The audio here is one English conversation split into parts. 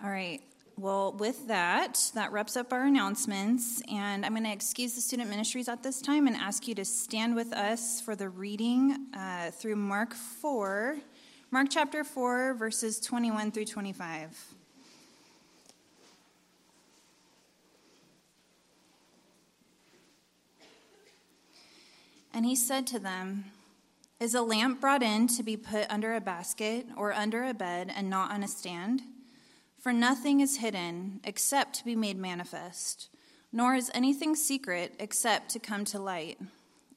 All right. Well, with that, that wraps up our announcements, and I'm going to excuse the student ministries at this time and ask you to stand with us for the reading uh, through Mark 4, Mark chapter 4, verses 21 through 25. And he said to them, Is a lamp brought in to be put under a basket or under a bed and not on a stand? For nothing is hidden except to be made manifest, nor is anything secret except to come to light.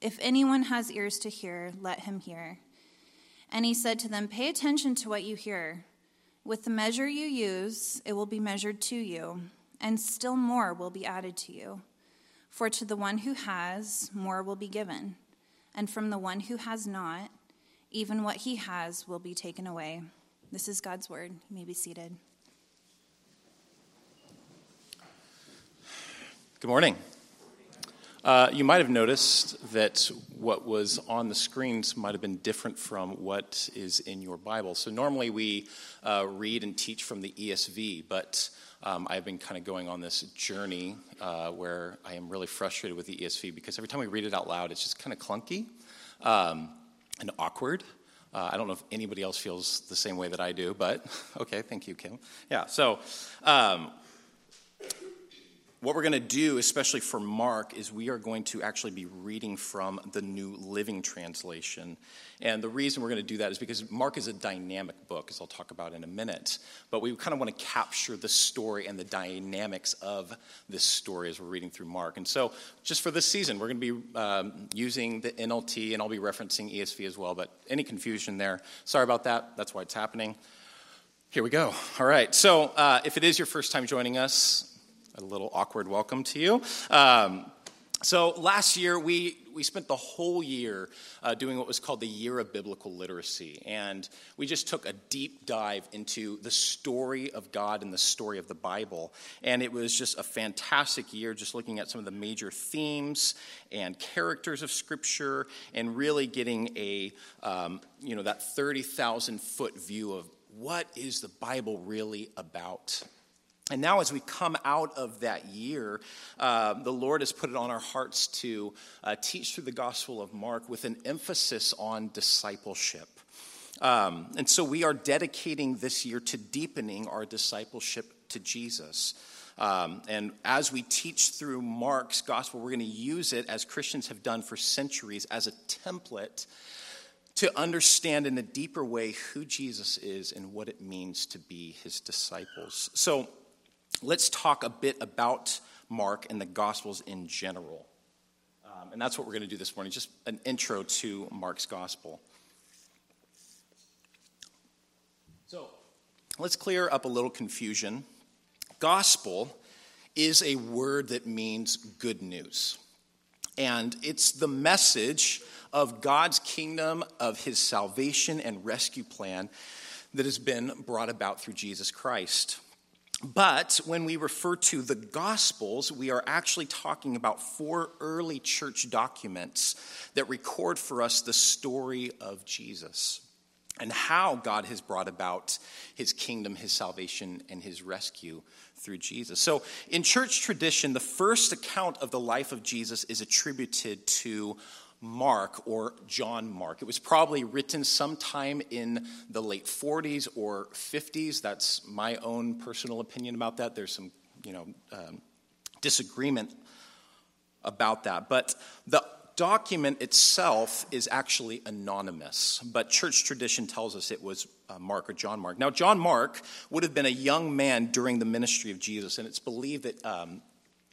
If anyone has ears to hear, let him hear. And he said to them, Pay attention to what you hear. With the measure you use, it will be measured to you, and still more will be added to you. For to the one who has, more will be given and from the one who has not, even what he has will be taken away. This is God's word. You may be seated. Good morning. Uh, you might have noticed that what was on the screens might have been different from what is in your Bible. So, normally we uh, read and teach from the ESV, but um, I've been kind of going on this journey uh, where I am really frustrated with the ESV because every time we read it out loud, it's just kind of clunky um, and awkward. Uh, I don't know if anybody else feels the same way that I do, but okay, thank you, Kim. Yeah, so um, what we're going to do, especially for Mark, is we are going to actually be reading from the New Living Translation. And the reason we're going to do that is because Mark is a dynamic book, as I'll talk about in a minute. But we kind of want to capture the story and the dynamics of this story as we're reading through Mark. And so, just for this season, we're going to be um, using the NLT, and I'll be referencing ESV as well. But any confusion there, sorry about that. That's why it's happening. Here we go. All right. So, uh, if it is your first time joining us, a little awkward welcome to you. Um, so last year we we spent the whole year uh, doing what was called the Year of Biblical Literacy, and we just took a deep dive into the story of God and the story of the Bible, and it was just a fantastic year, just looking at some of the major themes and characters of Scripture, and really getting a um, you know that thirty thousand foot view of what is the Bible really about. And now, as we come out of that year, uh, the Lord has put it on our hearts to uh, teach through the Gospel of Mark with an emphasis on discipleship. Um, and so we are dedicating this year to deepening our discipleship to Jesus. Um, and as we teach through Mark's gospel, we're going to use it, as Christians have done for centuries, as a template to understand in a deeper way who Jesus is and what it means to be his disciples. So, let's talk a bit about Mark and the Gospels in general. Um, and that's what we're going to do this morning, just an intro to Mark's Gospel. So let's clear up a little confusion. Gospel is a word that means good news. And it's the message of God's kingdom, of his salvation and rescue plan that has been brought about through Jesus Christ. But when we refer to the Gospels, we are actually talking about four early church documents that record for us the story of Jesus and how God has brought about his kingdom, his salvation, and his rescue through Jesus. So, in church tradition, the first account of the life of Jesus is attributed to Mark or John Mark. It was probably written sometime in the late 40s or 50s. That's my own personal opinion about that. There's some, you know, um, disagreement about that. But the document itself is actually anonymous, but church tradition tells us it was uh, Mark or John Mark. Now, John Mark would have been a young man during the ministry of Jesus, and it's believed that um,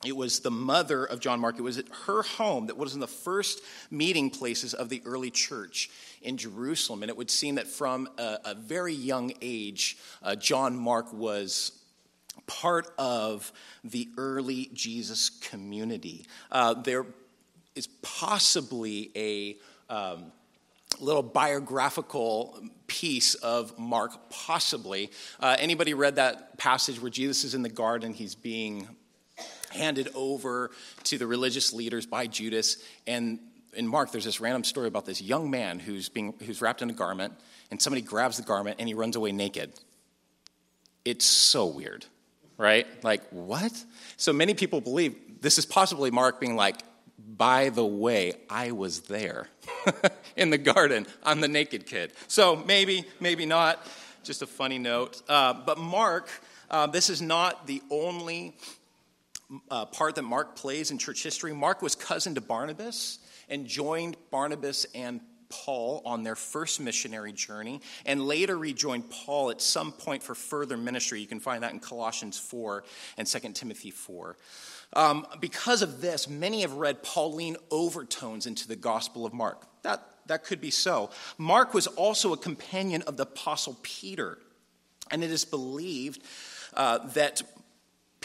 it was the mother of John Mark. It was at her home that was in the first meeting places of the early church in Jerusalem. And it would seem that from a, a very young age, uh, John Mark was part of the early Jesus community. Uh, there is possibly a um, little biographical piece of Mark, possibly. Uh, anybody read that passage where Jesus is in the garden? He's being handed over to the religious leaders by Judas. And in Mark, there's this random story about this young man who's, being, who's wrapped in a garment, and somebody grabs the garment and he runs away naked. It's so weird, right? Like, what? So many people believe this is possibly Mark being like, by the way, I was there in the garden. I'm the naked kid. So maybe, maybe not. Just a funny note. Uh, but Mark, uh, this is not the only uh, part that Mark plays in church history. Mark was cousin to Barnabas and joined Barnabas and Paul on their first missionary journey and later rejoined Paul at some point for further ministry. You can find that in Colossians 4 and 2 Timothy 4. Um, because of this, many have read Pauline overtones into the Gospel of Mark. That, that could be so. Mark was also a companion of the Apostle Peter, and it is believed uh, that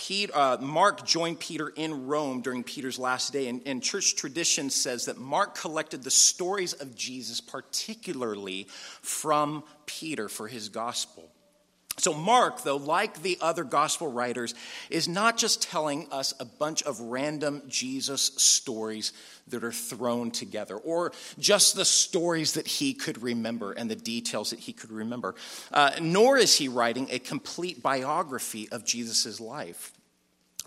Peter, uh, Mark joined Peter in Rome during Peter's last day, and, and, church tradition says that Mark collected the stories of Jesus, particularly from Peter, for his gospel. So, Mark, though, like the other gospel writers, is not just telling us a bunch of random Jesus stories that are thrown together, or just the stories that he could remember and the details that he could remember, uh, nor is he writing a complete biography of Jesus' life.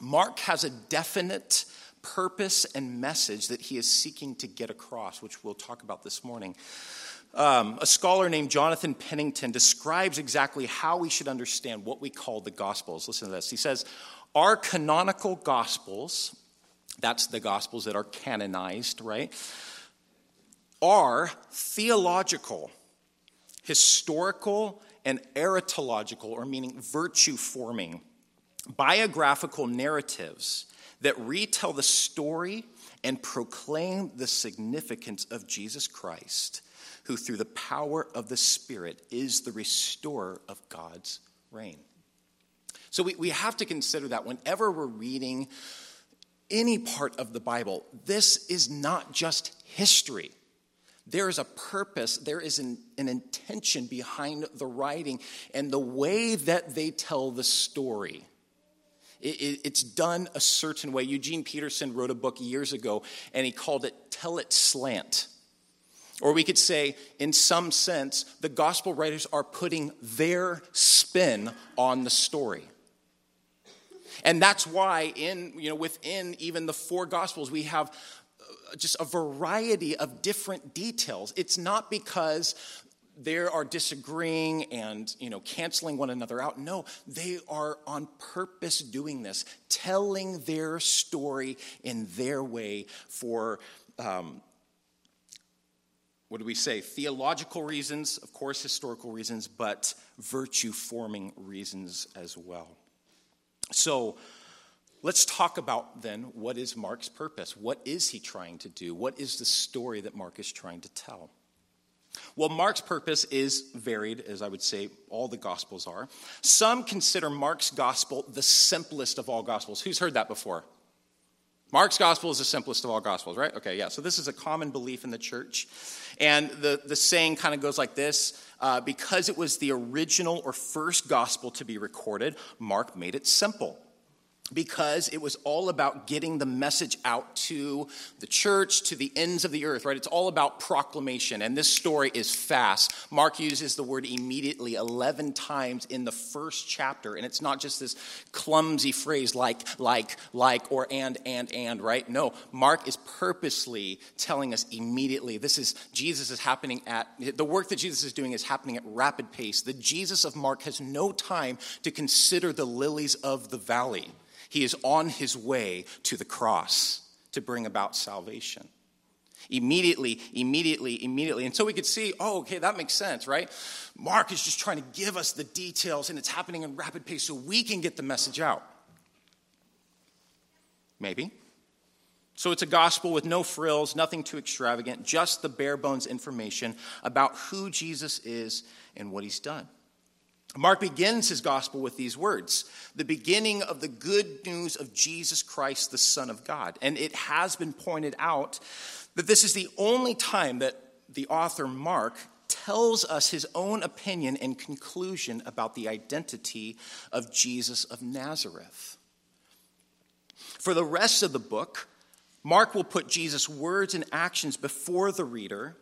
Mark has a definite purpose and message that he is seeking to get across, which we'll talk about this morning. Um, a scholar named Jonathan Pennington describes exactly how we should understand what we call the Gospels. Listen to this. He says, Our canonical Gospels, that's the Gospels that are canonized, right, are theological, historical, and aretological, or meaning virtue forming, biographical narratives that retell the story and proclaim the significance of Jesus Christ who through the power of the Spirit is the restorer of God's reign. So we, we have to consider that whenever we're reading any part of the Bible, this is not just history. There is a purpose, there is an, an intention behind the writing and the way that they tell the story. It, it, it's done a certain way. Eugene Peterson wrote a book years ago and he called it Tell It Slant. Or we could say, in some sense, the gospel writers are putting their spin on the story. And that's why in, you know, within even the four gospels, we have uh, just a variety of different details. It's not because they are disagreeing and you know canceling one another out no they are on purpose doing this telling their story in their way for um, what do we say? Theological reasons, of course, historical reasons, but virtue forming reasons as well. So let's talk about then what is Mark's purpose? What is he trying to do? What is the story that Mark is trying to tell? Well, Mark's purpose is varied, as I would say all the Gospels are. Some consider Mark's Gospel the simplest of all Gospels. Who's heard that before? Mark's gospel is the simplest of all gospels, right? Okay, yeah. So this is a common belief in the church. And the, the saying kind of goes like this uh, because it was the original or first gospel to be recorded, Mark made it simple because it was all about getting the message out to the church, to the ends of the earth, right? It's all about proclamation. And this story is fast. Mark uses the word immediately 11 times in the first chapter. And it's not just this clumsy phrase like, like, like, or and, and, and, right? No, Mark is purposely telling us immediately this is, Jesus is happening at, the work that Jesus is doing is happening at rapid pace. The Jesus of Mark has no time to consider the lilies of the valley. He is on his way to the cross to bring about salvation. Immediately, immediately, immediately. And so we could see, oh, okay, that makes sense, right? Mark is just trying to give us the details, and it's happening in rapid pace so we can get the message out. Maybe. So it's a gospel with no frills, nothing too extravagant, just the bare bones information about who Jesus is and what he's done. Mark begins his gospel with these words the beginning of the good news of Jesus Christ, the Son of God. And it has been pointed out that this is the only time that the author Mark tells us his own opinion and conclusion about the identity of Jesus of Nazareth. For the rest of the book, Mark will put Jesus' words and actions before the reader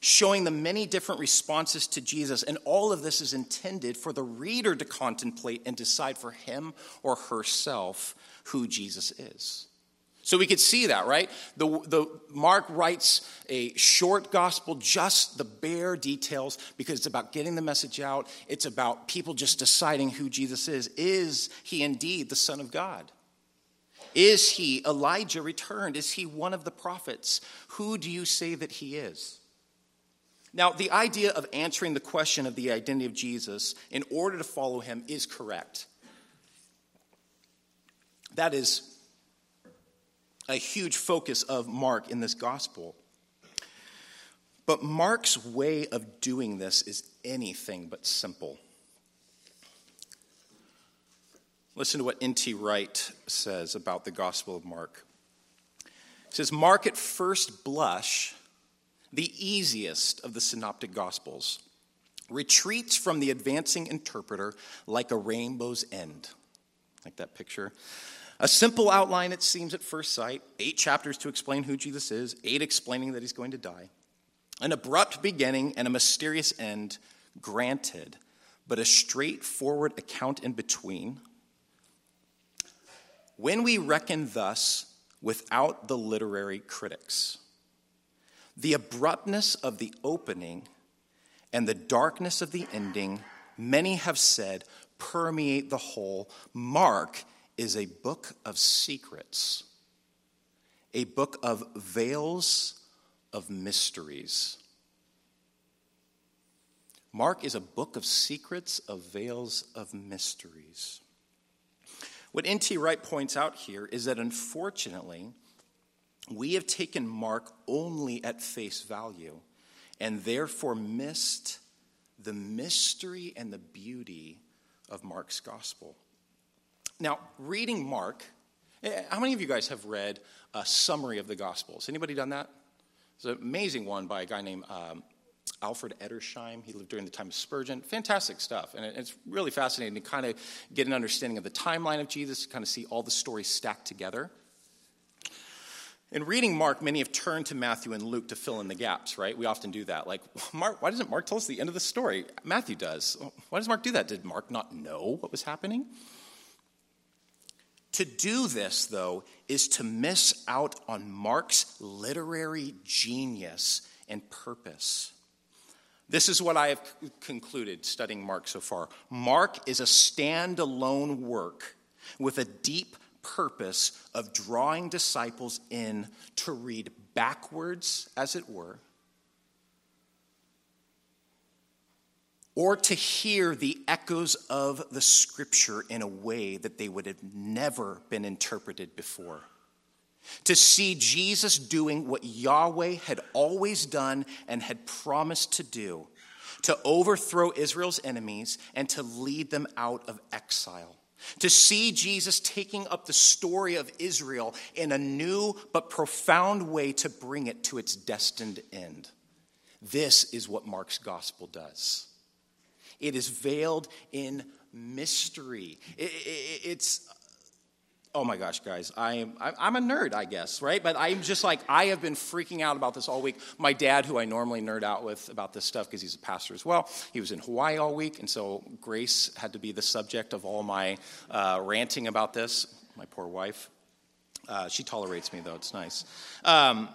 showing the many different responses to Jesus. And all of this is intended for the reader to contemplate and decide for him or herself who Jesus is. So we could see that, right? The, the, Mark writes a short gospel, just the bare details, because it's about getting the message out. It's about people just deciding who Jesus is. Is he indeed the Son of God? Is he Elijah returned? Is he one of the prophets? Who do you say that he is? Now, the idea of answering the question of the identity of Jesus in order to follow him is correct. That is a huge focus of Mark in this gospel. But Mark's way of doing this is anything but simple. Listen to what N.T. Wright says about the Gospel of Mark. He says, Mark at first blush, the easiest of the synoptic Gospels, retreats from the advancing interpreter like a rainbow's end. Like that picture. A simple outline, it seems at first sight eight chapters to explain who Jesus is, eight explaining that he's going to die. An abrupt beginning and a mysterious end, granted, but a straightforward account in between. When we reckon thus without the literary critics, the abruptness of the opening and the darkness of the ending, many have said, permeate the whole. Mark is a book of secrets, a book of veils of mysteries. Mark is a book of secrets, of veils of mysteries. What N.T. Wright points out here is that unfortunately, we have taken Mark only at face value and therefore missed the mystery and the beauty of Mark's gospel. Now, reading Mark, eh, how many of you guys have read a summary of the Gospels? Anybody done that? It's an amazing one by a guy named um, Alfred Edersheim. He lived during the time of Spurgeon. Fantastic stuff. And it's really fascinating to kind of get an understanding of the timeline of Jesus, to kind of see all the stories stacked together. In reading Mark, many have turned to Matthew and Luke to fill in the gaps, right? We often do that. Like, Mark, why doesn't Mark tell us the end of the story? Matthew does. Why does Mark do that? Did Mark not know what was happening? To do this, though, is to miss out on Mark's literary genius and purpose. This is what I have concluded studying Mark so far. Mark is a standalone work with a deep purpose of drawing disciples in to read backwards, as it were, or to hear the echoes of the scripture in a way that they would have never been interpreted before. To see Jesus doing what Yahweh had always done and had promised to do to overthrow Israel's enemies and to lead them out of exile. To see Jesus taking up the story of Israel in a new but profound way to bring it to its destined end. This is what Mark's gospel does. It is veiled in mystery. It, it, it's, oh my gosh, guys, I am, I'm a nerd, I guess, right? But I'm just like, I have been freaking out about this all week. My dad, who I normally nerd out with about this stuff because he's a pastor as well, he was in Hawaii all week, and so Grace had to be the subject of all my uh, ranting about this. My poor wife. Uh, she tolerates me, though, it's nice. Um,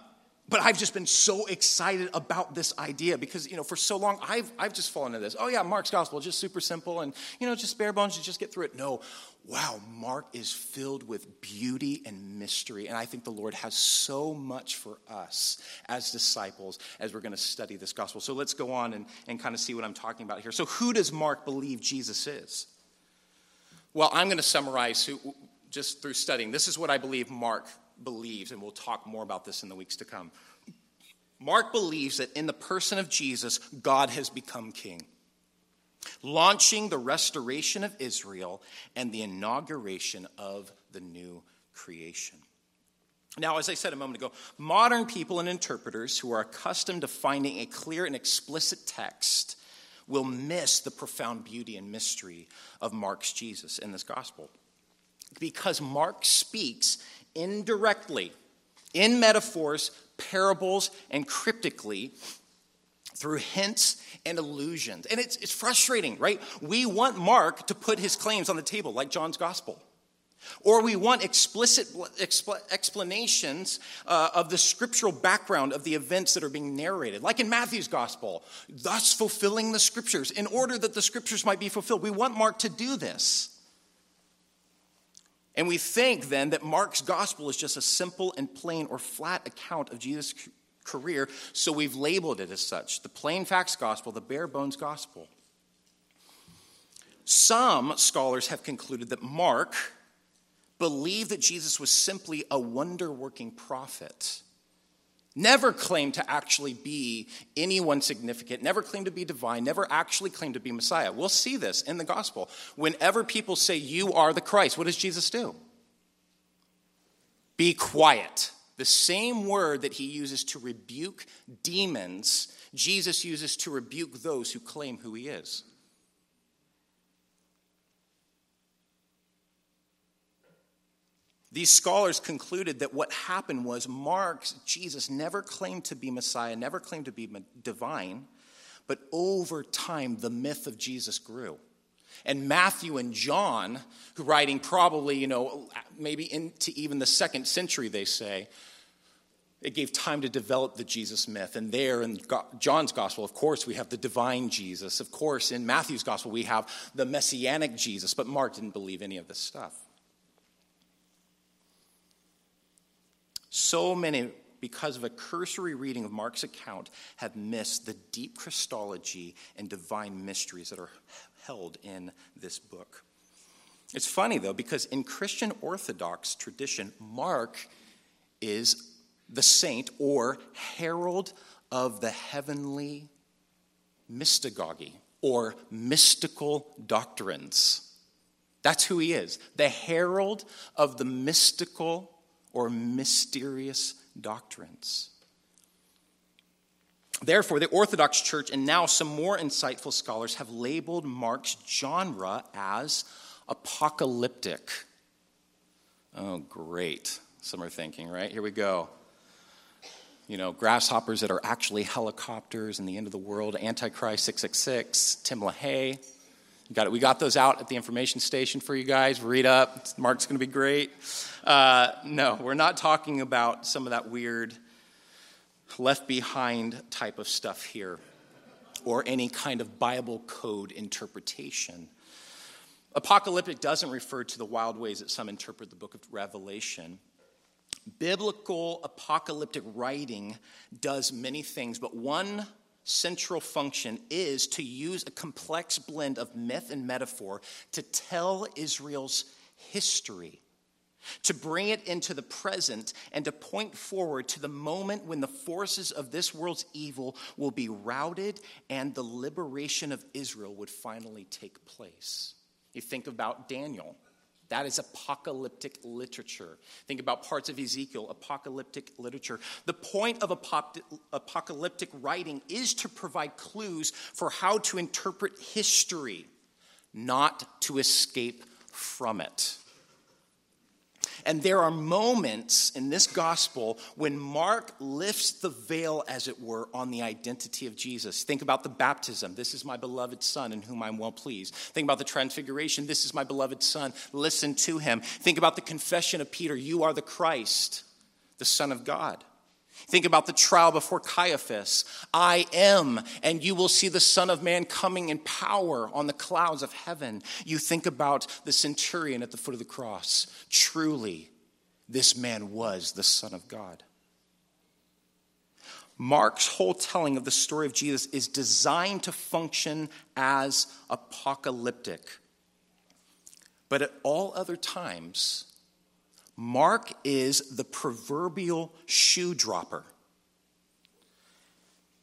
but I've just been so excited about this idea because, you know, for so long I've, I've just fallen into this. Oh, yeah, Mark's gospel, just super simple and, you know, just bare bones, you just get through it. No, wow, Mark is filled with beauty and mystery. And I think the Lord has so much for us as disciples as we're going to study this gospel. So let's go on and, and kind of see what I'm talking about here. So, who does Mark believe Jesus is? Well, I'm going to summarize who, just through studying. This is what I believe Mark believes, and we'll talk more about this in the weeks to come. Mark believes that in the person of Jesus, God has become king, launching the restoration of Israel and the inauguration of the new creation. Now, as I said a moment ago, modern people and interpreters who are accustomed to finding a clear and explicit text will miss the profound beauty and mystery of Mark's Jesus in this gospel. Because Mark speaks indirectly, in metaphors, parables, and cryptically, through hints and allusions. And it's, it's frustrating, right? We want Mark to put his claims on the table, like John's gospel. Or we want explicit expl- explanations uh, of the scriptural background of the events that are being narrated, like in Matthew's gospel, thus fulfilling the scriptures, in order that the scriptures might be fulfilled. We want Mark to do this. And we think then that Mark's gospel is just a simple and plain or flat account of Jesus' career, so we've labeled it as such the plain facts gospel, the bare bones gospel. Some scholars have concluded that Mark believed that Jesus was simply a wonder working prophet. Never claimed to actually be anyone significant, never claimed to be divine, never actually claimed to be Messiah. We'll see this in the gospel. Whenever people say, You are the Christ, what does Jesus do? Be quiet. The same word that he uses to rebuke demons, Jesus uses to rebuke those who claim who he is. These scholars concluded that what happened was Mark's Jesus never claimed to be Messiah, never claimed to be divine, but over time the myth of Jesus grew. And Matthew and John, who writing probably, you know, maybe into even the second century, they say, it gave time to develop the Jesus myth. And there in John's gospel, of course, we have the divine Jesus. Of course, in Matthew's gospel, we have the messianic Jesus. But Mark didn't believe any of this stuff. So many, because of a cursory reading of Mark's account, have missed the deep Christology and divine mysteries that are held in this book. It's funny, though, because in Christian Orthodox tradition, Mark is the saint or herald of the heavenly mystagogy or mystical doctrines. That's who he is, the herald of the mystical or mysterious doctrines. Therefore, the Orthodox Church and now some more insightful scholars have labeled Mark's genre as apocalyptic. Oh, great. Some are thinking, right? Here we go. You know, grasshoppers that are actually helicopters and the end of the world, Antichrist 666, Tim LaHaye. You got it. We got those out at the information station for you guys. Read up. Mark's going to be great. Uh, no, we're not talking about some of that weird left behind type of stuff here or any kind of Bible code interpretation. Apocalyptic doesn't refer to the wild ways that some interpret the book of Revelation. Biblical apocalyptic writing does many things, but one central function is to use a complex blend of myth and metaphor to tell Israel's history, to bring it into the present, and to point forward to the moment when the forces of this world's evil will be routed and the liberation of Israel would finally take place. You think about Daniel. That is apocalyptic literature. Think about parts of Ezekiel, apocalyptic literature. The point of apocalyptic writing is to provide clues for how to interpret history, not to escape from it. And there are moments in this gospel when Mark lifts the veil, as it were, on the identity of Jesus. Think about the baptism. This is my beloved Son in whom I'm well pleased. Think about the transfiguration. This is my beloved Son. Listen to him. Think about the confession of Peter You are the Christ, the Son of God. Think about the trial before Caiaphas. I am, and you will see the Son of Man coming in power on the clouds of heaven. You think about the centurion at the foot of the cross. Truly, this man was the Son of God. Mark's whole telling of the story of Jesus is designed to function as apocalyptic. But at all other times, Mark is the proverbial shoe dropper.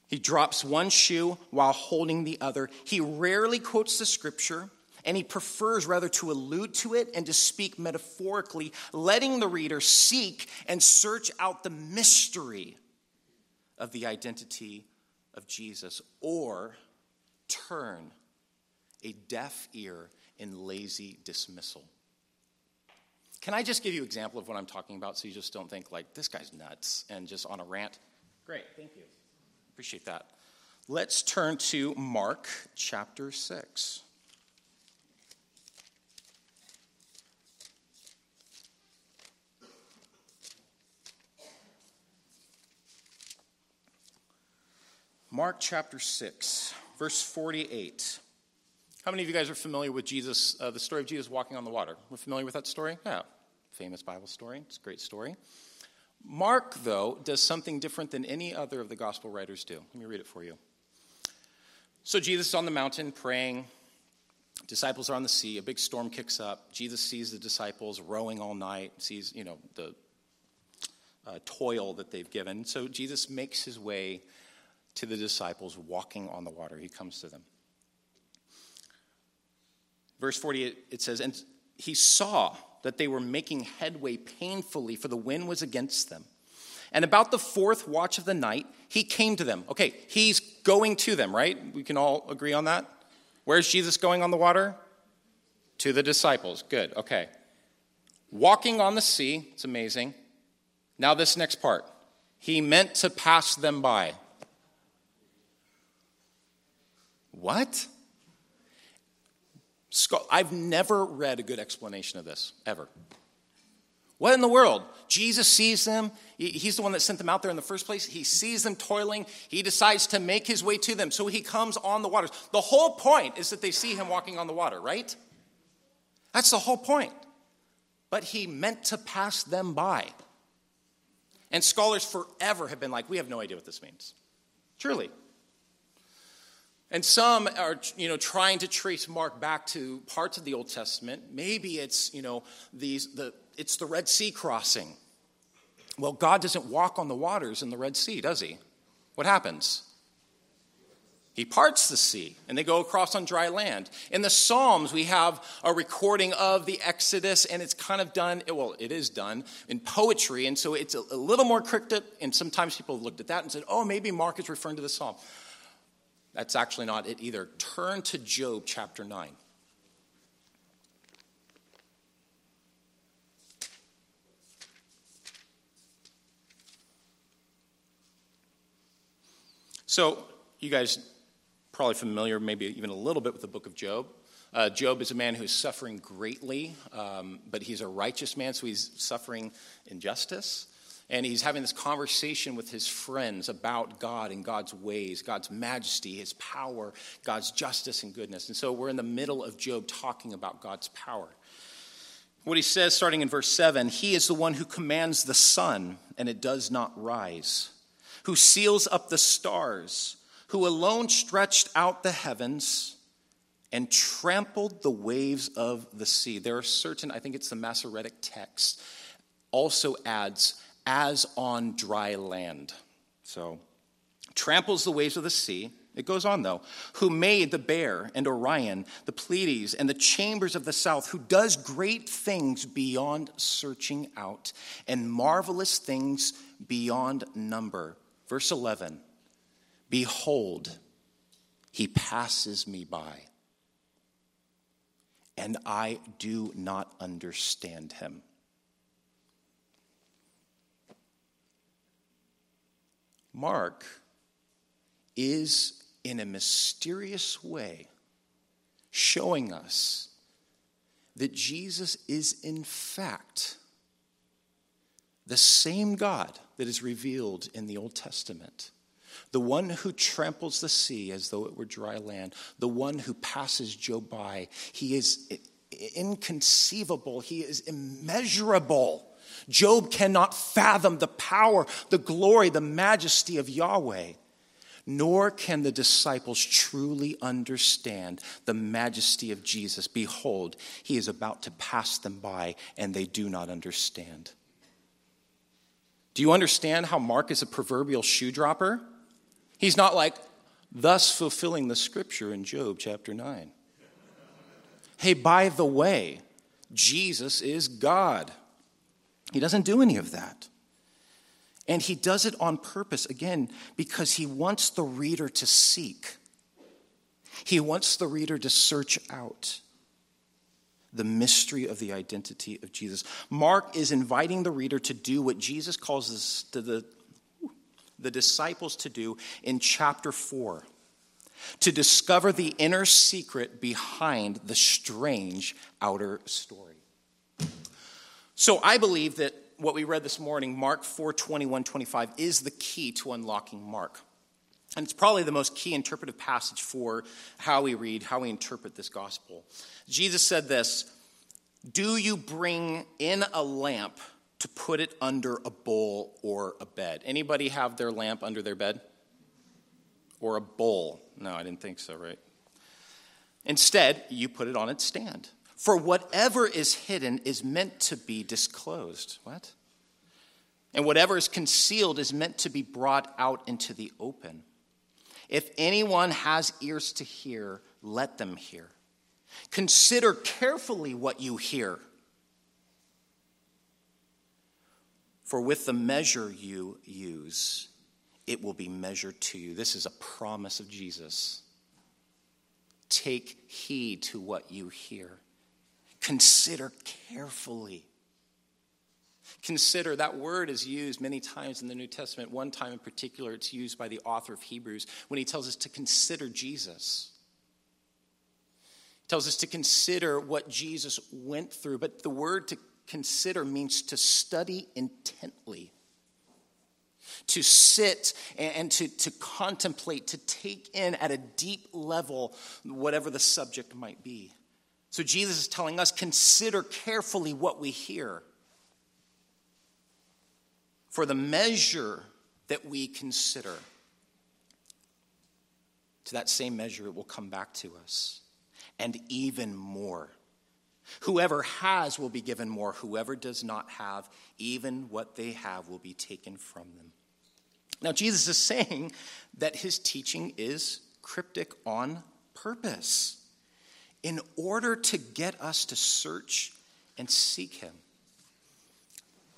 He drops one shoe while holding the other. He rarely quotes the scripture, and he prefers rather to allude to it and to speak metaphorically, letting the reader seek and search out the mystery of the identity of Jesus, or turn a deaf ear in lazy dismissal. Can I just give you an example of what I'm talking about so you just don't think, like, this guy's nuts and just on a rant? Great, thank you. Appreciate that. let's turn to Mark chapter 6. Mark chapter 6, verse 48. How many of you guys are familiar with Jesus, uh, the story of Jesus walking on the water? We're familiar with that story? Yeah, famous Bible story. It's a great story. Mark, though, does something different than any other of the gospel writers do. Let me read it for you. So, Jesus is on the mountain praying. Disciples are on the sea. A big storm kicks up. Jesus sees the disciples rowing all night, sees, you know, the uh, toil that they've given. So, Jesus makes his way to the disciples walking on the water. He comes to them. Verse 48, it says, And he saw that they were making headway painfully, for the wind was against them. And about the fourth watch of the night, he came to them. Okay, he's going to them, right? We can all agree on that? Where's Jesus going on the water? To the disciples. Good, okay. Walking on the sea, it's amazing. Now, this next part. He meant to pass them by. What? I've never read a good explanation of this, ever. What in the world? Jesus sees them. He's the one that sent them out there in the first place. He sees them toiling. He decides to make his way to them. So he comes on the waters. The whole point is that they see him walking on the water, right? That's the whole point. But he meant to pass them by. And scholars forever have been like, we have no idea what this means. Truly. And some are, you know, trying to trace Mark back to parts of the Old Testament. Maybe it's, you know, these, the, it's the Red Sea crossing. Well, God doesn't walk on the waters in the Red Sea, does he? What happens? He parts the sea and they go across on dry land. In the Psalms, we have a recording of the Exodus, and it's kind of done, well, it is done in poetry, and so it's a, little more cryptic. And sometimes people have looked at that and said, oh, maybe Mark is referring to the Psalm. That's actually not it either. Turn to Job chapter 9. So, you guys probably familiar, maybe even a little bit, with the book of Job. Uh, Job is a man who is suffering greatly, um, but he's a righteous man, so he's suffering injustice and he's having this conversation with his friends about God and God's ways, God's majesty, his power, God's justice and goodness. And so we're in the middle of Job talking about God's power. What he says, starting in verse 7 He is the one who commands the sun, and it does not rise, who seals up the stars, who alone stretched out the heavens and trampled the waves of the sea. There are certain, I think it's the Masoretic text, also adds as on dry land. So, tramples the waves of the sea. It goes on, though. Who made the bear and Orion, the Pleiades, and the chambers of the south, who does great things beyond searching out, and marvelous things beyond number. Verse 11 Behold, he passes me by, and I do not understand him. Mark is, in a mysterious way, showing us that Jesus is, in fact, the same God that is revealed in the Old Testament. The one who tramples the sea as though it were dry land, the one who passes Job by. He is inconceivable, he is immeasurable. Job cannot fathom the power, the glory, the majesty of Yahweh. Nor can the disciples truly understand the majesty of Jesus. Behold, he is about to pass them by, and they do not understand. Do you understand how Mark is a proverbial shoe dropper? He's not like, thus fulfilling the scripture in Job chapter 9. Hey, by the way, Jesus is God. He doesn't do any of that. And he does it on purpose, again, because he wants the reader to seek. He wants the reader to search out the mystery of the identity of Jesus. Mark is inviting the reader to do what Jesus calls the, the disciples to do in chapter 4. to discover the inner secret behind the strange outer story. So I believe that what we read this morning, Mark 4 21 25, is the key to unlocking Mark. And it's probably the most key interpretive passage for how we read, how we interpret this gospel. Jesus said this Do you bring in a lamp to put it under a bowl or a bed? Anybody have their lamp under their bed? Or a bowl? No, I didn't think so, right? Instead, you put it on its stand. For whatever is hidden is meant to be disclosed. What? And whatever is concealed is meant to be brought out into the open. If anyone has ears to hear, let them hear. Consider carefully what you hear. For with the measure you use, it will be measured to you. This is a promise of Jesus. Take heed to what you hear. Consider carefully Consider that word is used many times in the New Testament. One time in particular, it's used by the author of Hebrews when he tells us to consider Jesus. He tells us to consider what Jesus went through, but the word to consider means to study intently, to sit and to, to contemplate, to take in at a deep level whatever the subject might be. So Jesus is telling us consider carefully what we hear. For the measure that we consider, to that same measure it will come back to us, and even more. Whoever has will be given more. Whoever does not have, even what they have will be taken from them. Now, Jesus is saying that his teaching is cryptic on purpose in order to get us to search and seek him.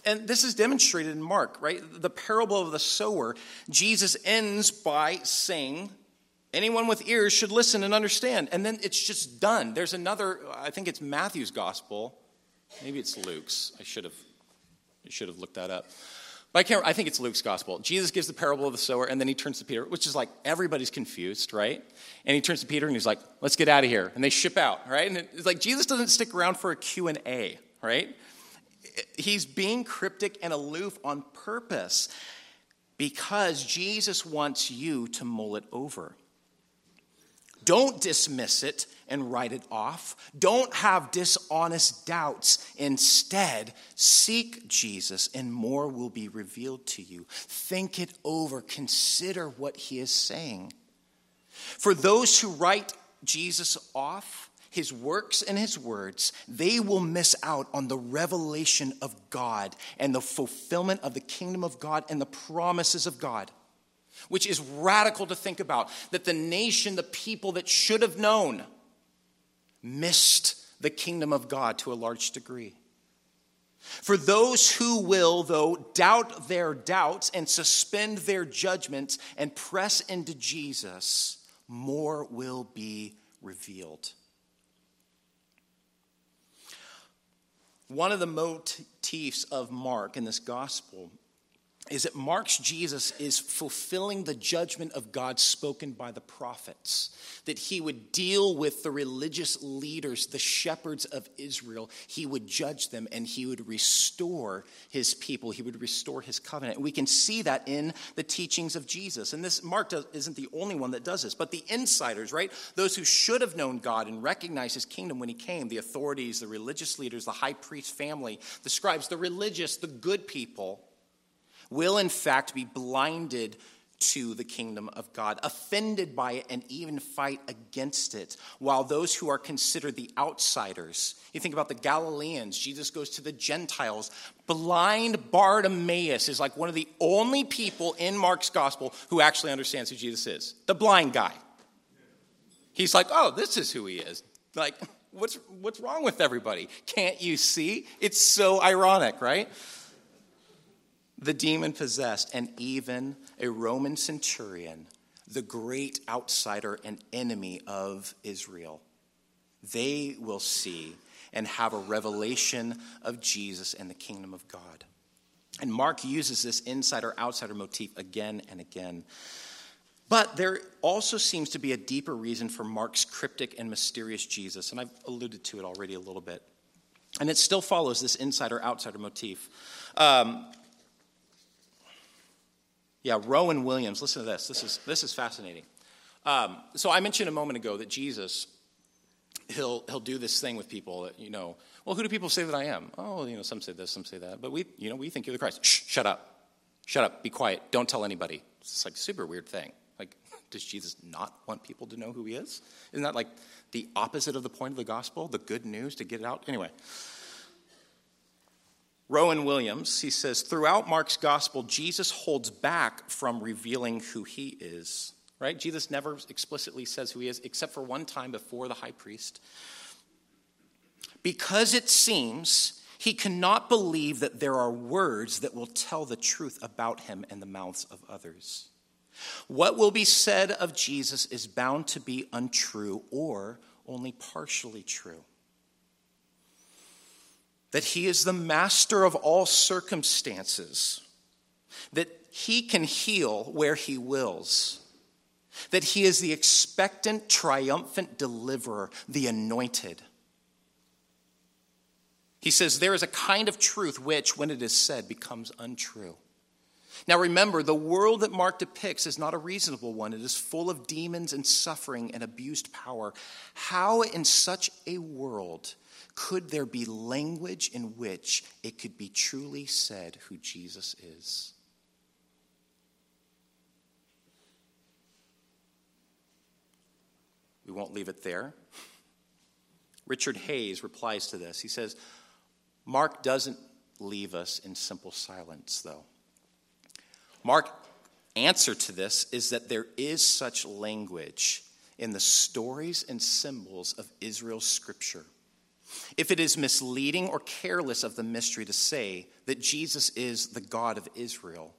And this is demonstrated in Mark, right? The parable of the sower. Jesus ends by saying, Anyone with ears should listen and understand. And then it's just done. There's another, I think it's Matthew's gospel. Maybe it's Luke's. I should have, I should have looked that up. But I, can't, I think it's Luke's gospel. Jesus gives the parable of the sower, and then he turns to Peter, which is like everybody's confused, right? And he turns to Peter and he's like, let's get out of here. And they ship out, right? And it's like Jesus doesn't stick around for a Q&A, right? he's being cryptic and aloof on purpose because Jesus wants you to mull it over. Don't dismiss it and write it off. Don't have dishonest doubts. Instead, seek Jesus and more will be revealed to you. Think it over. Consider what he is saying. For those who write Jesus off, his works and his words, they will miss out on the revelation of God and the fulfillment of the kingdom of God and the promises of God, which is radical to think about. That the nation, the people that should have known, missed the kingdom of God to a large degree. For those who will, though, doubt their doubts and suspend their judgments and press into Jesus, more will be revealed. One of the motifs of Mark in this gospel is that Mark's Jesus is fulfilling the judgment of God spoken by the prophets, that he would deal with the religious leaders, the shepherds of Israel. He would judge them and he would restore his people. He would restore his covenant. And we can see that in the teachings of Jesus. And this Mark does, isn't the only one that does this, but the insiders, right? Those who should have known God and recognized his kingdom when he came, the authorities, the religious leaders, the high priest family, the scribes, the religious, the good people will in fact be blinded to the kingdom of God, offended by it, and even fight against it. While those who are considered the outsiders, you think about the Galileans, Jesus goes to the Gentiles. Blind Bartimaeus is like one of the only people in Mark's gospel who actually understands who Jesus is the blind guy. He's like, oh, this is who he is. Like, what's, what's wrong with everybody? Can't you see? It's so ironic, right? The demon possessed, and even a Roman centurion, the great outsider and enemy of Israel. They will see and have a revelation of Jesus and the kingdom of God. And Mark uses this insider outsider motif again and again. But there also seems to be a deeper reason for Mark's cryptic and mysterious Jesus, and I've alluded to it already a little bit. And it still follows this insider outsider motif. Um, yeah, Rowan Williams, listen to this. This is, this is fascinating. Um, so I mentioned a moment ago that Jesus, he'll, he'll do this thing with people that, you know, well, who do people say that I am? Oh, you know, some say this, some say that. But we, you know, we think you're the Christ. Shh, shut up. Shut up. Be quiet. Don't tell anybody. It's like a super weird thing. Like, does Jesus not want people to know who he is? Isn't that like the opposite of the point of the gospel? The good news to get it out? Anyway. Rowan Williams, he says, throughout Mark's gospel, Jesus holds back from revealing who he is. Right? Jesus never explicitly says who he is, except for one time before the high priest because it seems he cannot believe that there are words that will tell the truth about him in the mouths of others. What will be said of Jesus is bound to be untrue or only partially true. That he is the master of all circumstances, that he can heal where he wills, that he is the expectant, triumphant deliverer, the anointed he says, There is a kind of truth which, when it is said, becomes untrue. Now remember, the world that Mark depicts is not a reasonable one. It is full of demons and suffering and abused power. How, in such a world, could there be language in which it could be truly said who Jesus is? We won't leave it there. Richard Hays replies to this. He says, Mark doesn't leave us in simple silence, though. Mark's answer to this is that there is such language in the stories and symbols of Israel's scripture. If it is misleading or careless of the mystery to say that Jesus is the God of Israel,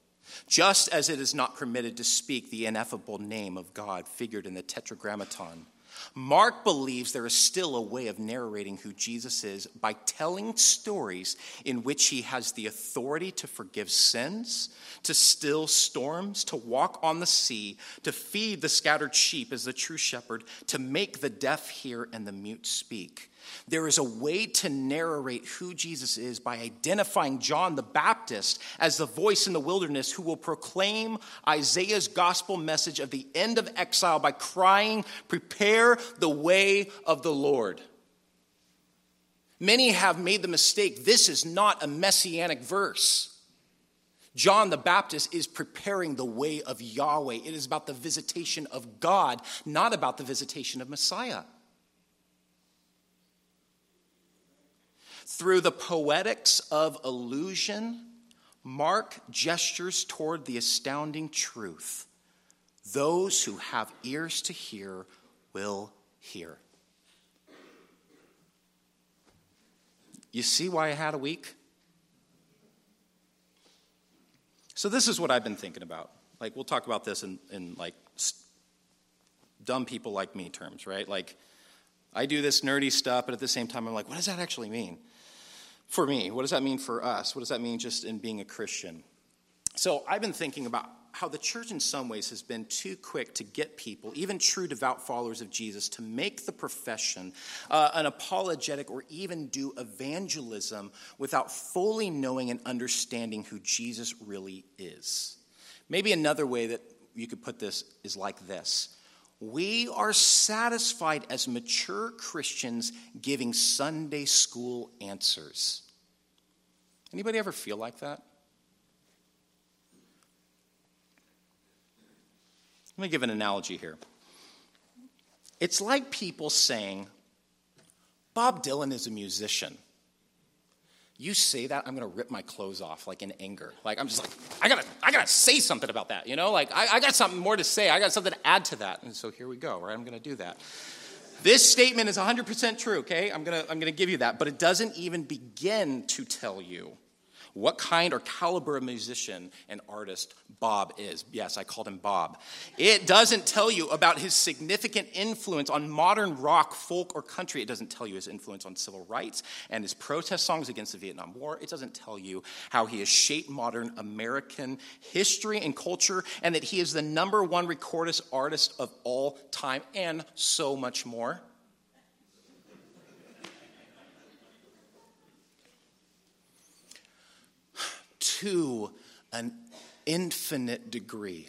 just as it is not permitted to speak the ineffable name of God figured in the Tetragrammaton, Mark believes there is still a way of narrating who Jesus is by telling stories in which he has the authority to forgive sins, to still storms, to walk on the sea, to feed the scattered sheep as the true shepherd, to make the deaf hear and the mute speak. There is a way to narrate who Jesus is by identifying John the Baptist as the voice in the wilderness who will proclaim Isaiah's gospel message of the end of exile by crying, Prepare the way of the Lord. Many have made the mistake this is not a messianic verse. John the Baptist is preparing the way of Yahweh. It is about the visitation of God, not about the visitation of Messiah. Through the poetics of allusion, Mark gestures toward the astounding truth. Those who have ears to hear will hear. You see why I had a week? So, this is what I've been thinking about. Like, we'll talk about this in, in like dumb people like me terms, right? Like, I do this nerdy stuff, but at the same time, I'm like, what does that actually mean? For me? What does that mean for us? What does that mean just in being a Christian? So I've been thinking about how the church, in some ways, has been too quick to get people, even true devout followers of Jesus, to make the profession uh, an apologetic or even do evangelism without fully knowing and understanding who Jesus really is. Maybe another way that you could put this is like this we are satisfied as mature Christians giving Sunday school answers. Anybody ever feel like that? Let me give an analogy here. It's like people saying, Bob Dylan is a musician you say that, I'm gonna rip my clothes off, like in anger. Like I'm just like, I gotta, I gotta say something about that, you know? Like I, I got something more to say. I got something to add to that. And so here we go, right? I'm gonna do that. This statement is 100% true, okay? I'm gonna, I'm gonna give you that, but it doesn't even begin to tell you what kind or caliber of musician and artist Bob is. Yes, I called him Bob. It doesn't tell you about his significant influence on modern rock, folk, or country. It doesn't tell you his influence on civil rights and his protest songs against the Vietnam War. It doesn't tell you how he has shaped modern American history and culture and that he is the number one recordist artist of all time and so much more. To an infinite degree.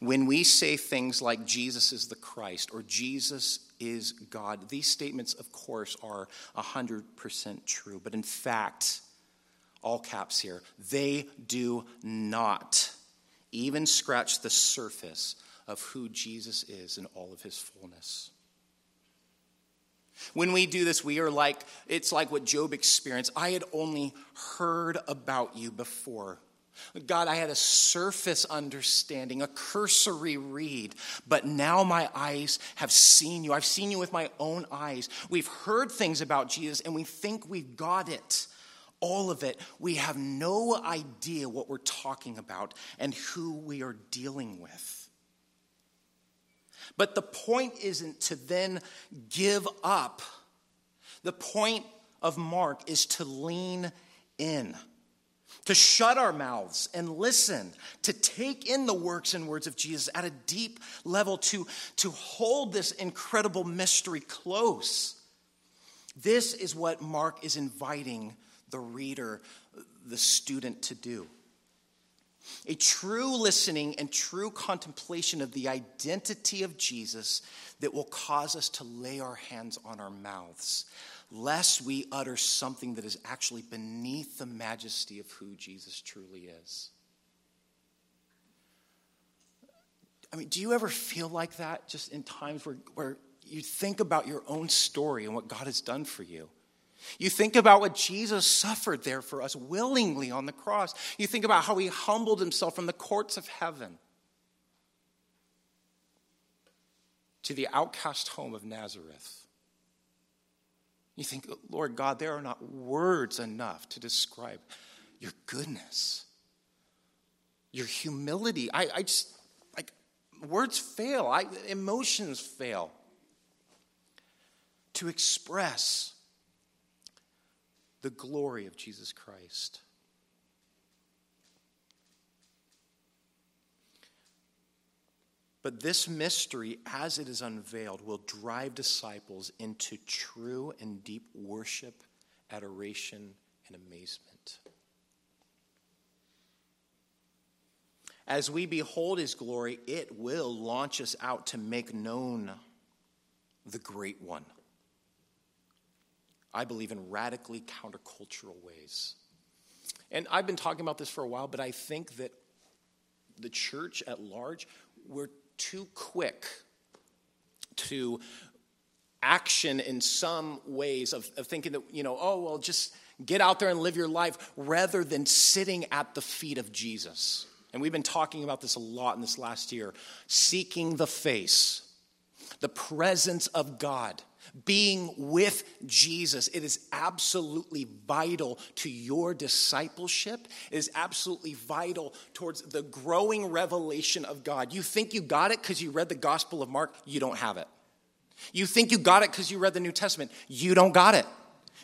When we say things like Jesus is the Christ or Jesus is God, these statements, of course, are 100% true. But in fact, all caps here, they do not even scratch the surface of who Jesus is in all of his fullness. When we do this, we are like, it's like what Job experienced. I had only heard about you before. God, I had a surface understanding, a cursory read, but now my eyes have seen you. I've seen you with my own eyes. We've heard things about Jesus and we think we've got it. All of it. We have no idea what we're talking about and who we are dealing with. But the point isn't to then give up. The point of Mark is to lean in, to shut our mouths and listen, to take in the works and words of Jesus at a deep level, to, to hold this incredible mystery close. This is what Mark is inviting the reader, the student, to do. A true listening and true contemplation of the identity of Jesus that will cause us to lay our hands on our mouths, lest we utter something that is actually beneath the majesty of who Jesus truly is. I mean, do you ever feel like that just in times where, where you think about your own story and what God has done for you? You think about what Jesus suffered there for us willingly on the cross. You think about how he humbled himself from the courts of heaven to the outcast home of Nazareth. You think, Lord God, there are not words enough to describe your goodness, your humility. I, I just, like, words fail, I, emotions fail to express the glory of Jesus Christ. But this mystery, as it is unveiled, will drive disciples into true and deep worship, adoration, and amazement. As we behold his glory, it will launch us out to make known the great one. I believe, in radically countercultural ways. And I've been talking about this for a while, but I think that the church at large, we're too quick to action in some ways of, of thinking that, you know, oh, well, just get out there and live your life rather than sitting at the feet of Jesus. And we've been talking about this a lot in this last year seeking the face, the presence of God being with Jesus. It is absolutely vital to your discipleship. It is absolutely vital towards the growing revelation of God. You think you got it because you read the Gospel of Mark, you don't have it. You think you got it because you read the New Testament, you don't got it.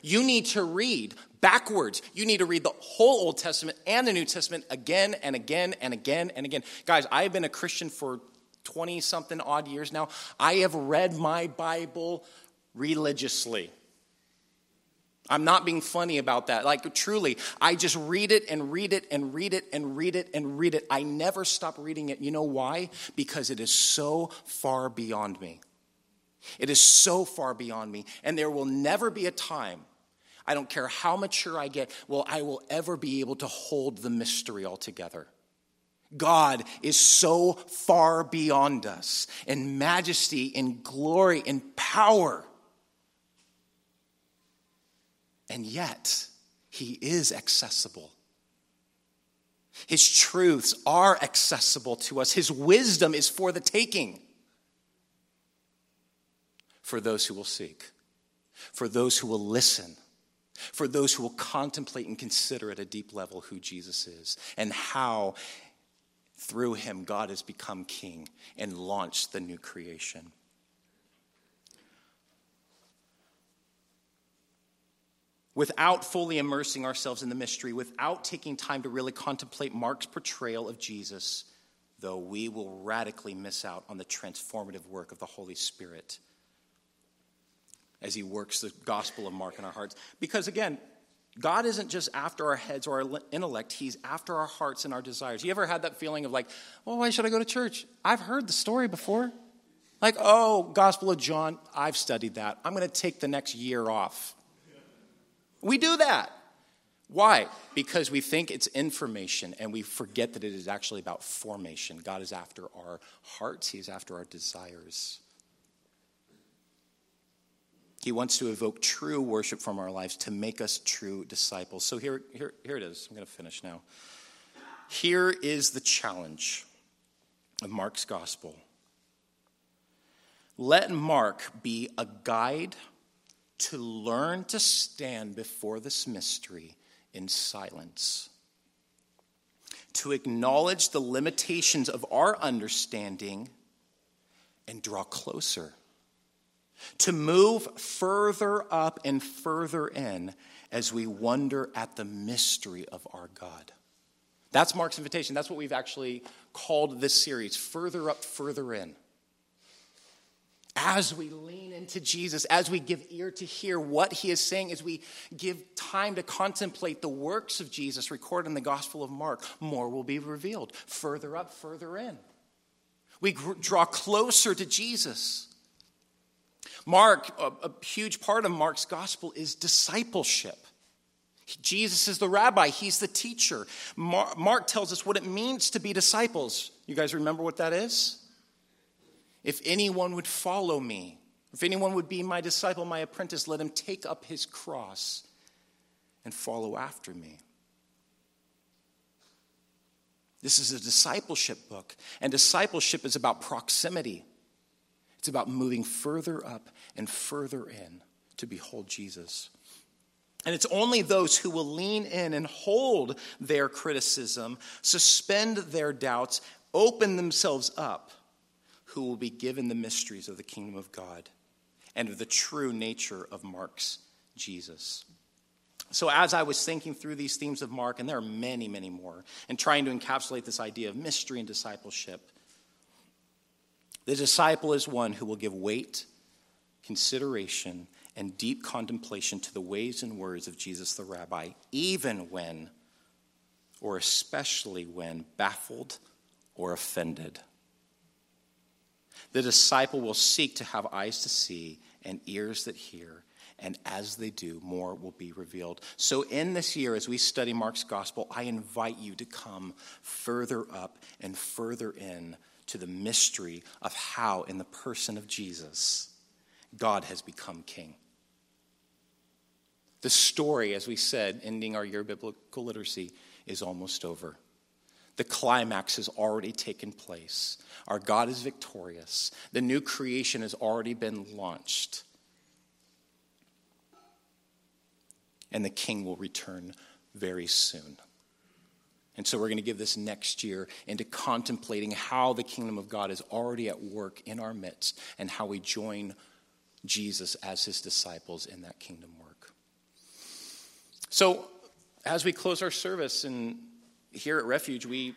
You need to read backwards. You need to read the whole Old Testament and the New Testament again and again and again and again. Guys, I have been a Christian for 20 something odd years now. I have read my Bible religiously. I'm not being funny about that. Like, truly, I just read it and read it and read it and read it and read it. I never stop reading it. You know why? Because it is so far beyond me. It is so far beyond me. And there will never be a time, I don't care how mature I get, well, I will ever be able to hold the mystery altogether. God is so far beyond us in majesty, in glory, in power and yet, he is accessible. His truths are accessible to us. His wisdom is for the taking for those who will seek, for those who will listen, for those who will contemplate and consider at a deep level who Jesus is and how through him God has become king and launched the new creation. Without fully immersing ourselves in the mystery, without taking time to really contemplate Mark's portrayal of Jesus, though we will radically miss out on the transformative work of the Holy Spirit as he works the gospel of Mark in our hearts. Because again, God isn't just after our heads or our intellect, He's after our hearts and our desires. You ever had that feeling of like, well, why should I go to church? I've heard the story before. Like, oh, Gospel of John, I've studied that. I'm going to take the next year off. We do that. Why? Because we think it's information and we forget that it is actually about formation. God is after our hearts, He's after our desires. He wants to evoke true worship from our lives to make us true disciples. So here, here, here it is. I'm going to finish now. Here is the challenge of Mark's gospel. Let Mark be a guide to learn to stand before this mystery in silence, to acknowledge the limitations of our understanding and draw closer to move further up and further in as we wonder at the mystery of our God. That's Mark's invitation. That's what we've actually called this series Further Up, Further In. As we lean into Jesus, as we give ear to hear what he is saying, as we give time to contemplate the works of Jesus recorded in the Gospel of Mark, more will be revealed. Further up, further in. We draw closer to Jesus. Mark, a, a huge part of Mark's gospel is discipleship. Jesus is the rabbi, he's the teacher. Mark tells us what it means to be disciples. You guys remember what that is? If anyone would follow me, if anyone would be my disciple, my apprentice, let him take up his cross and follow after me. This is a discipleship book, and discipleship is about proximity. It's about moving further up and further in to behold Jesus. And it's only those who will lean in and hold their criticism, suspend their doubts, open themselves up, who will be given the mysteries of the kingdom of God and of the true nature of Mark's Jesus. So, as I was thinking through these themes of Mark, and there are many, many more, and trying to encapsulate this idea of mystery and discipleship, the disciple is one who will give weight, consideration, and deep contemplation to the ways and words of Jesus the Rabbi, even when, or especially when, baffled or offended. The disciple will seek to have eyes to see and ears that hear, and as they do, more will be revealed. So, in this year, as we study Mark's gospel, I invite you to come further up and further in to the mystery of how, in the person of Jesus, God has become king. The story, as we said, ending our year of biblical literacy, is almost over. The climax has already taken place. Our God is victorious. The new creation has already been launched. And the king will return very soon. And so we're going to give this next year into contemplating how the kingdom of God is already at work in our midst and how we join Jesus as his disciples in that kingdom work. So, as we close our service and here at Refuge, we,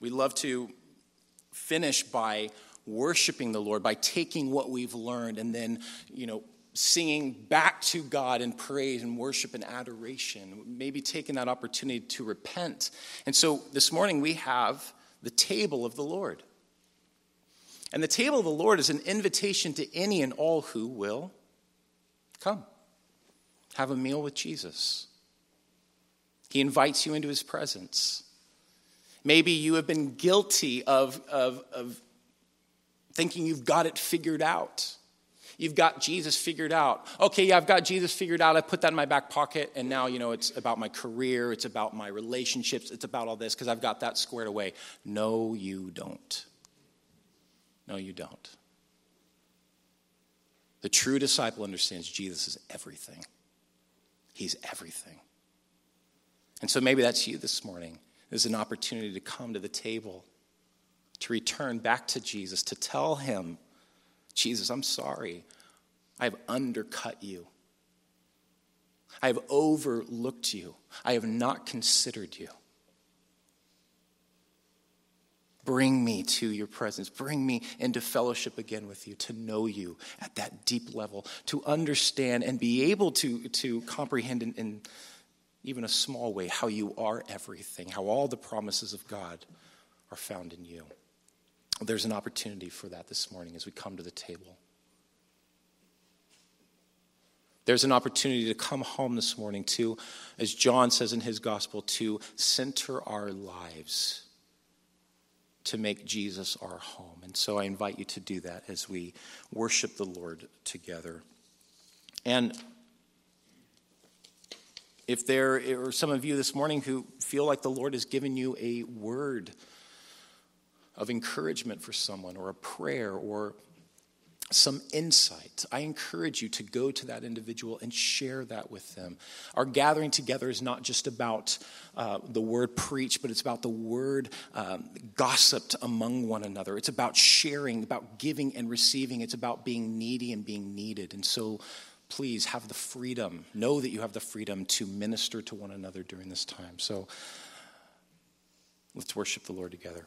we love to finish by worshiping the Lord, by taking what we've learned and then, you know, singing back to God in praise and worship and adoration, maybe taking that opportunity to repent. And so this morning we have the table of the Lord. And the table of the Lord is an invitation to any and all who will come, have a meal with Jesus. He invites you into his presence. Maybe you have been guilty of, of, of thinking you've got it figured out You've got Jesus figured out. Okay, yeah, I've got Jesus figured out. I put that in my back pocket, and now, you know, it's about my career, it's about my relationships, it's about all this because I've got that squared away. No, you don't. No, you don't. The true disciple understands Jesus is everything. He's everything. And so maybe that's you this morning. There's an opportunity to come to the table, to return back to Jesus, to tell him, Jesus, I'm sorry. I've undercut you. I have overlooked you. I have not considered you. Bring me to your presence. Bring me into fellowship again with you, to know you at that deep level, to understand and be able to, to comprehend and, in even a small way how you are everything, how all the promises of God are found in you. There's an opportunity for that this morning as we come to the table. There's an opportunity to come home this morning to, as John says in his gospel, to center our lives to make Jesus our home. And so I invite you to do that as we worship the Lord together. And if there are some of you this morning who feel like the Lord has given you a word of encouragement for someone, or a prayer, or some insight, I encourage you to go to that individual and share that with them. Our gathering together is not just about uh, the word preached, but it's about the word um, gossiped among one another. It's about sharing, about giving and receiving. It's about being needy and being needed. And so please have the freedom, know that you have the freedom to minister to one another during this time. So let's worship the Lord together.